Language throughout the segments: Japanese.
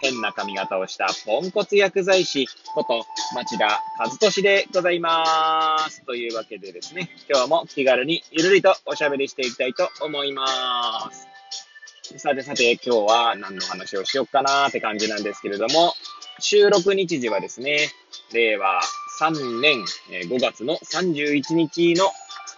変な髪型をしたポンコツ薬剤師こと町田和俊でございます。というわけでですね、今日も気軽にゆるりとおしゃべりしていきたいと思います。さてさて、今日は何の話をしようかなって感じなんですけれども、収録日時はですね、令和3年5月の31日の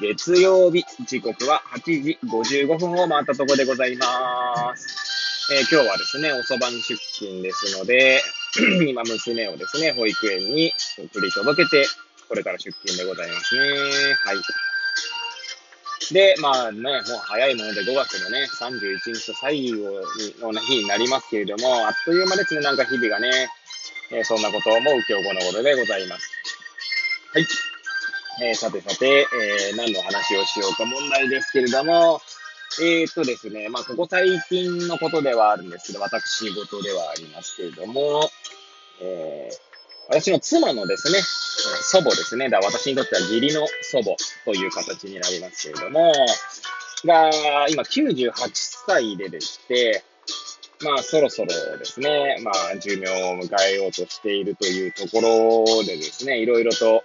月曜日、時刻は8時55分を回ったところでございます。今日はですね、遅番出勤ですので、今娘をですね、保育園に送り届けて、これから出勤でございますね。はい。で、まあね、もう早いもので5月のね、31日と最後の日になりますけれども、あっという間ですね、なんか日々がね、えーそんなことを思う今日この頃でございます。はい。えーさてさて、え何の話をしようか問題ですけれども、えーっとですね、まあ、ここ最近のことではあるんですけど、私事ではありますけれども、えー私の妻のですね、祖母ですね、だ私にとっては義理の祖母という形になりますけれども、が、今98歳ででして、まあ、そろそろですね、まあ、寿命を迎えようとしているというところでですね、いろいろと、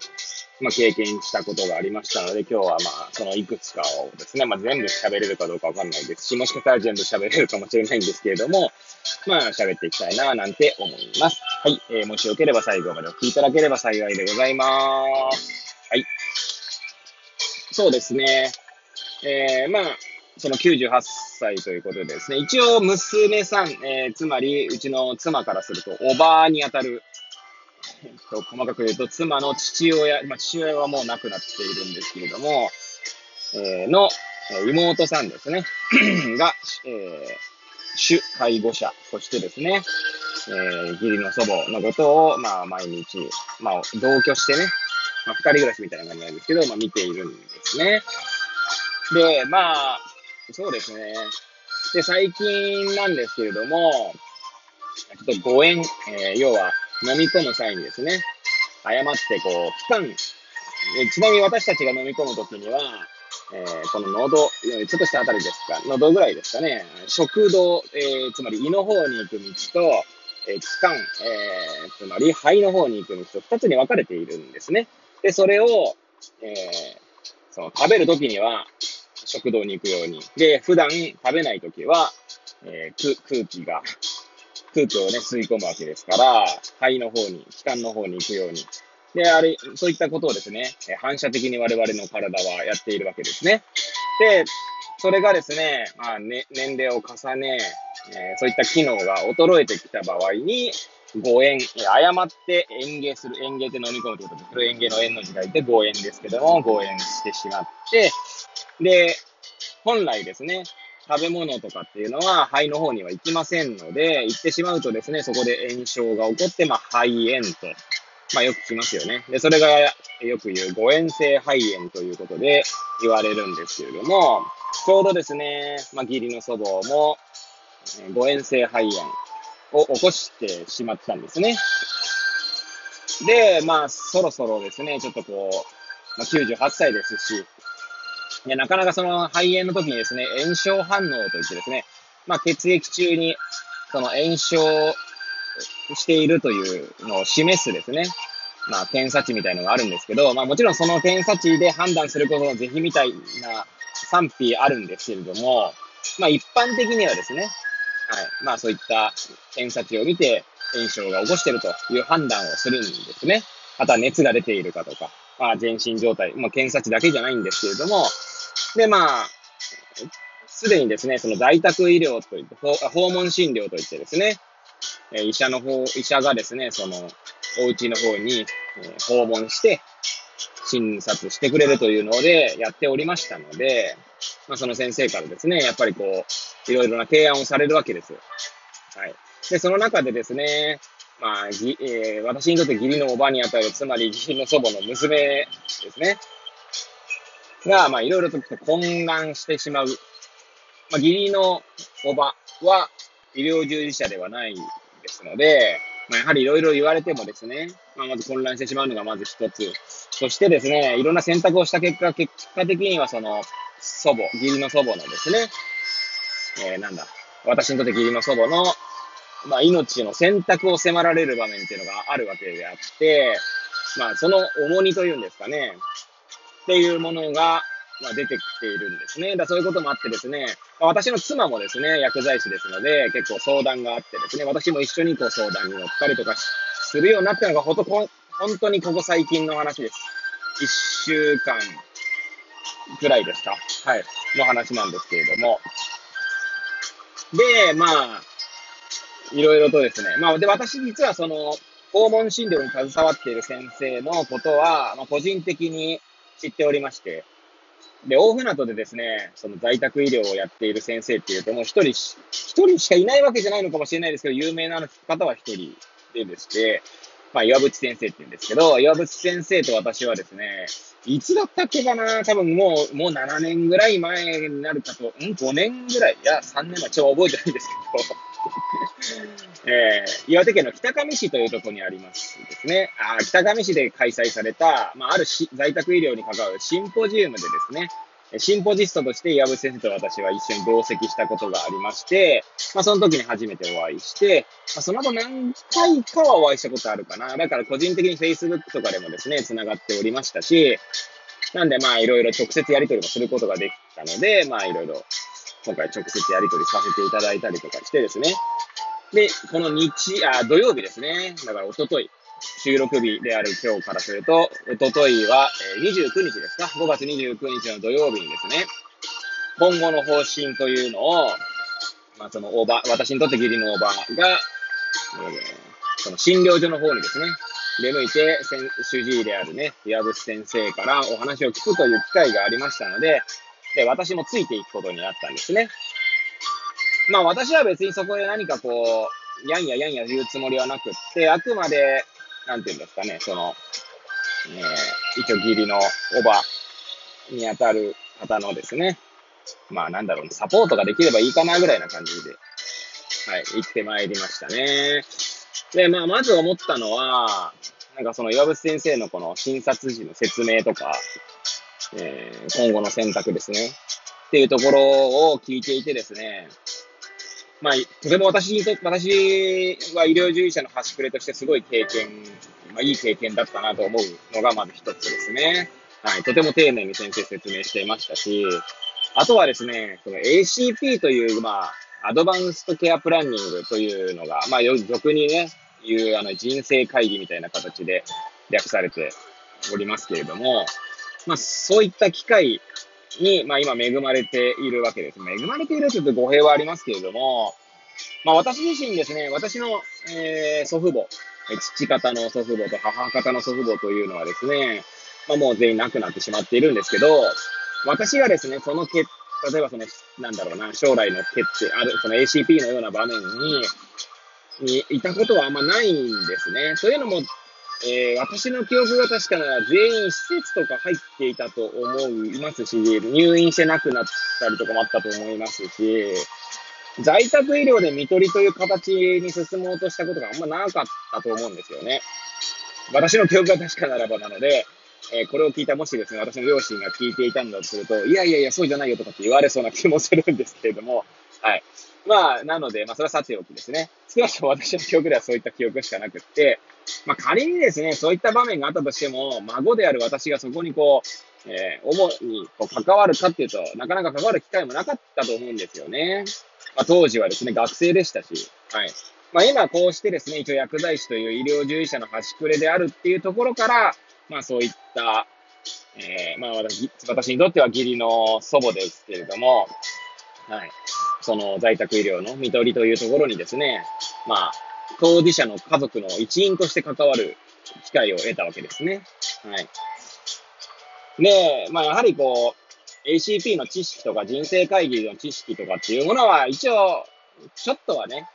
まあ、経験したことがありましたので、今日はまあ、そのいくつかをですね、まあ、全部喋れるかどうかわかんないですし、もしかしたら全部喋れるかもしれないんですけれども、まあ、喋っていきたいな、なんて思います。はい。えーもしよければ最後までお聞きいただければ幸いでございます。はい。そうですね。えーまあ、その98歳ということでですね、一応娘さん、えーつまりうちの妻からすると、おばあにあたる、えっと、細かく言うと、妻の父親、まあ、父親はもう亡くなっているんですけれども、えーの、妹さんですね、が、えー主介護者としてですね、えー義理の祖母のことを、まあ、毎日、まあ、同居してね、まあ、二人暮らしみたいな感じなんですけど、まあ、見ているんですね。で、まあ、そうですね。で、最近なんですけれども、ちょっと誤嚥、えー要は飲み込む際にですね、誤ってこう、期間、ちなみに私たちが飲み込むときには、えーこの喉、ちょっとしたあたりですか、喉ぐらいですかね、食道、えーつまり胃の方に行く道と、えー気管、えーつまり肺の方に行く道と二つに分かれているんですね。で、それを、えーその食べるときには食道に行くように。で、普段食べないときは、えー空気が、空気をね、吸い込むわけですから、肺の方に、気管の方に行くように。で、あれ、そういったことをですね、反射的に我々の体はやっているわけですね。で、それがですね、まあ、ね年齢を重ね、えーそういった機能が衰えてきた場合に、誤嚥、えー誤って嚥下する、嚥下って飲み込むということで、それを嚥下の嚥の字書いて誤嚥ですけども、誤嚥してしまって、で、本来ですね、食べ物とかっていうのは肺の方には行きませんので、行ってしまうとですね、そこで炎症が起こって、まあ、肺炎と、まあ、よく聞きますよね。で、それがよく言う誤嚥性肺炎ということで言われるんですけれども、ちょうどですね、まあ、義理の祖母も、誤嚥性肺炎を起こしてしまったんですね。で、まあ、そろそろですね、ちょっとこう、まあ、98歳ですし、いやなかなかその肺炎の時にですね、炎症反応といってですね、まあ、血液中にその炎症しているというのを示すですね、まあ、検査値みたいのがあるんですけど、まあ、もちろんその検査値で判断することの是非みたいな賛否あるんですけれども、まあ、一般的にはですね、はい。まあ、そういった検査値を見て、炎症が起こしているという判断をするんですね。あとは熱が出ているかとか、まあ、全身状態、まあ、検査値だけじゃないんですけれども、で、まあ、すでにですね、その在宅医療といって、訪問診療といってですね、医者の方、医者がですね、その、お家の方に、訪問して、診察してくれるというのでやっておりましたので、まあ、その先生からですね、やっぱりこう、いろいろな提案をされるわけです。はい。で、その中でですね、まあ、ぎえー、私にとって義理のおばにあたる、つまり義理の祖母の娘ですね。が、まあ、いろいろと混乱してしまう。まあ、義理のおばは医療従事者ではないですので、まあ、やはりいろいろ言われてもですね、まあ、まず混乱してしまうのがまず一つ。そしてですね、いろんな選択をした結果、結果的にはその、祖母、義理の祖母のですね、えー、なんだ、私にとって義理の祖母の、まあ、命の選択を迫られる場面っていうのがあるわけであって、まあ、その重荷というんですかね、っていうものが、まあ、出てきているんですね。だそういうこともあってですね、まあ、私の妻もですね、薬剤師ですので、結構相談があってですね、私も一緒にこう相談に乗ったりとかするようになったのが、ほと本当にここ最近の話です。一週間ぐらいですか？はい。の話なんですけれども。で、まあ、いろいろとですね。まあ、で、私実はその、訪問診療に携わっている先生のことは、まあ、個人的に知っておりまして、で、大船渡でですね、その在宅医療をやっている先生っていうと、もう一人、一人しかいないわけじゃないのかもしれないですけど、有名な方は一人ででして、まあ、岩渕先生って言うんですけど、岩渕先生と私はですね、いつだったっけかな？多分もう、もう7年ぐらい前になるかと、ん ?5 年ぐらい？いや、3年前、ちょっと覚えてないんですけど、えー、岩手県の北上市というところにありますですね。あ北上市で開催された、まあ、あるし在宅医療に関わるシンポジウムでですね、シンポジストとして岩渕先生と私は一緒に同席したことがありまして、まあ、その時に初めてお会いして、まあ、その後何回かはお会いしたことあるかな。だから個人的に Facebook とかでもですね、繋がっておりましたし、なんでまあいろいろ直接やり取りもすることができたので、まあいろいろ今回直接やり取りさせていただいたりとかしてですね。で、この日、あ、土曜日ですね。だからおととい、収録日である今日からすると、おとといは、え29日ですか ?5 月29日の土曜日にですね、今後の方針というのを、まあ、そのおば、私にとって義理のおばが、えー、その診療所の方にですね、出向いて、主治医であるね、岩渕先生からお話を聞くという機会がありましたので、で、私もついていくことになったんですね。まあ私は別にそこで何かこう、やんややんや言うつもりはなくって、あくまでなんていうんですかね、その、えー、一応義理のおばにあたる方のですね、まあなんだろう、サポートができればいいかなぐらいな感じで、はい、行ってまいりましたね。で、まあまず思ったのは、なんかその岩渕先生のこの診察時の説明とか、えー、今後の選択ですね。っていうところを聞いていてですね、まあ、とても私にとって、私は医療従事者の端くれとしてすごい経験、まあ、いい経験だったなと思うのがまず一つですね。はい。とても丁寧に先生説明していましたし、あとはですね、その ACP という、まあ、アドバンストケアプランニングというのが、まあ、よ俗にね、いうあの人生会議みたいな形で略されておりますけれども、まあ、そういった機会に、まあ今恵まれているわけです。恵まれているというと語弊はありますけれども、まあ私自身ですね、私の、えー、祖父母、父方の祖父母と母方の祖父母というのはですね、まあもう全員亡くなってしまっているんですけど、私がですね、その決、例えばその、なんだろうな、将来の決定、ある、その ACP のような場面に、にいたことはあんまないんですね。というのも、えー、私の記憶が確かなら全員施設とか入っていたと思いますし、入院して亡くなったりとかもあったと思いますし、在宅医療で見取りという形に進もうとしたことがあんまなかったと思うんですよね。私の記憶が確かならばなので、えー、これを聞いたもしですね、私の両親が聞いていたんだとすると、いやいやいや、そうじゃないよとかって言われそうな気もするんですけれども、はい。まあ、なので、まあ、それはさておきですね。少なくとも私の記憶ではそういった記憶しかなくって、まあ、仮にですね、そういった場面があったとしても、孫である私がそこにこう、えー、主にこう関わるかっていうと、なかなか関わる機会もなかったと思うんですよね。まあ、当時はですね、学生でしたし、はい。まあ、今こうしてですね、一応薬剤師という医療従事者の端くれであるっていうところから、まあそういった、えー、まあ私、私にとっては義理の祖母ですけれども、はい。その在宅医療の見取りというところにですね、まあ、当事者の家族の一員として関わる機会を得たわけですね。はい。で、まあ、やはりこう、ACP の知識とか人生会議の知識とかっていうものは一応、ちょっとはね、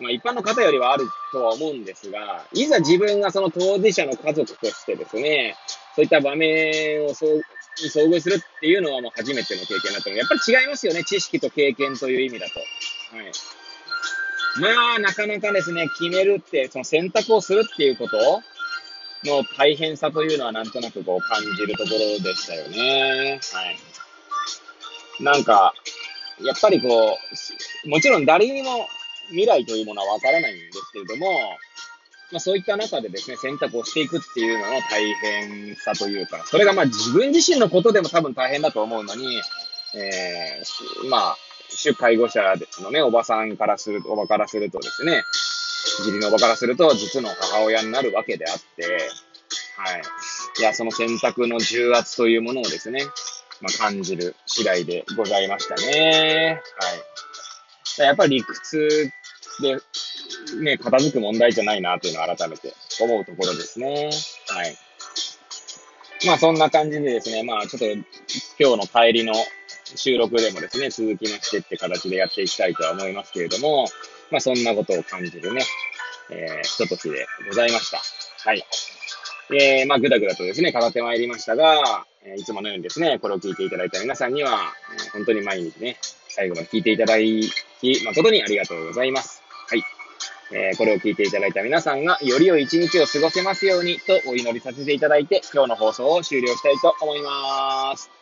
まあ一般の方よりはあるとは思うんですが、いざ自分がその当事者の家族としてですね、そういった場面をそう遭遇するっていうのはもう初めての経験だったので、やっぱり違いますよね、知識と経験という意味だと。はい。まあ、なかなかですね、決めるって、その選択をするっていうことの大変さというのはなんとなくこう感じるところでしたよね。はい。なんか、やっぱりこう、もちろん誰にも未来というものはわからないんですけれども、まあ、そういった中でですね、選択をしていくっていうのの大変さというか、それがまあ自分自身のことでも多分大変だと思うのに、えー、まあ、主介護者のね、おばさんからすると、おばからするとですね、義理のおばからすると、実の母親になるわけであって、はい。いや、その選択の重圧というものをですね、まあ、感じる次第でございましたね。はい。やっぱり理屈で、ね、片付く問題じゃないなというのを改めて思うところですね。はい。まあそんな感じでですね、まあちょっと今日の帰りの収録でもですね、続きましてって形でやっていきたいとは思いますけれども、まあそんなことを感じるね、えー、ひとときでございました。はい。えー、まあぐだぐだとですね、語ってまいりましたが、えー、いつものようにですね、これを聞いていただいた皆さんには、えー、本当に毎日ね、最後まで聞いていただき、誠にありがとうございます。はい。えー、これを聞いていただいた皆さんが、より良い一日を過ごせますようにとお祈りさせていただいて、今日の放送を終了したいと思います。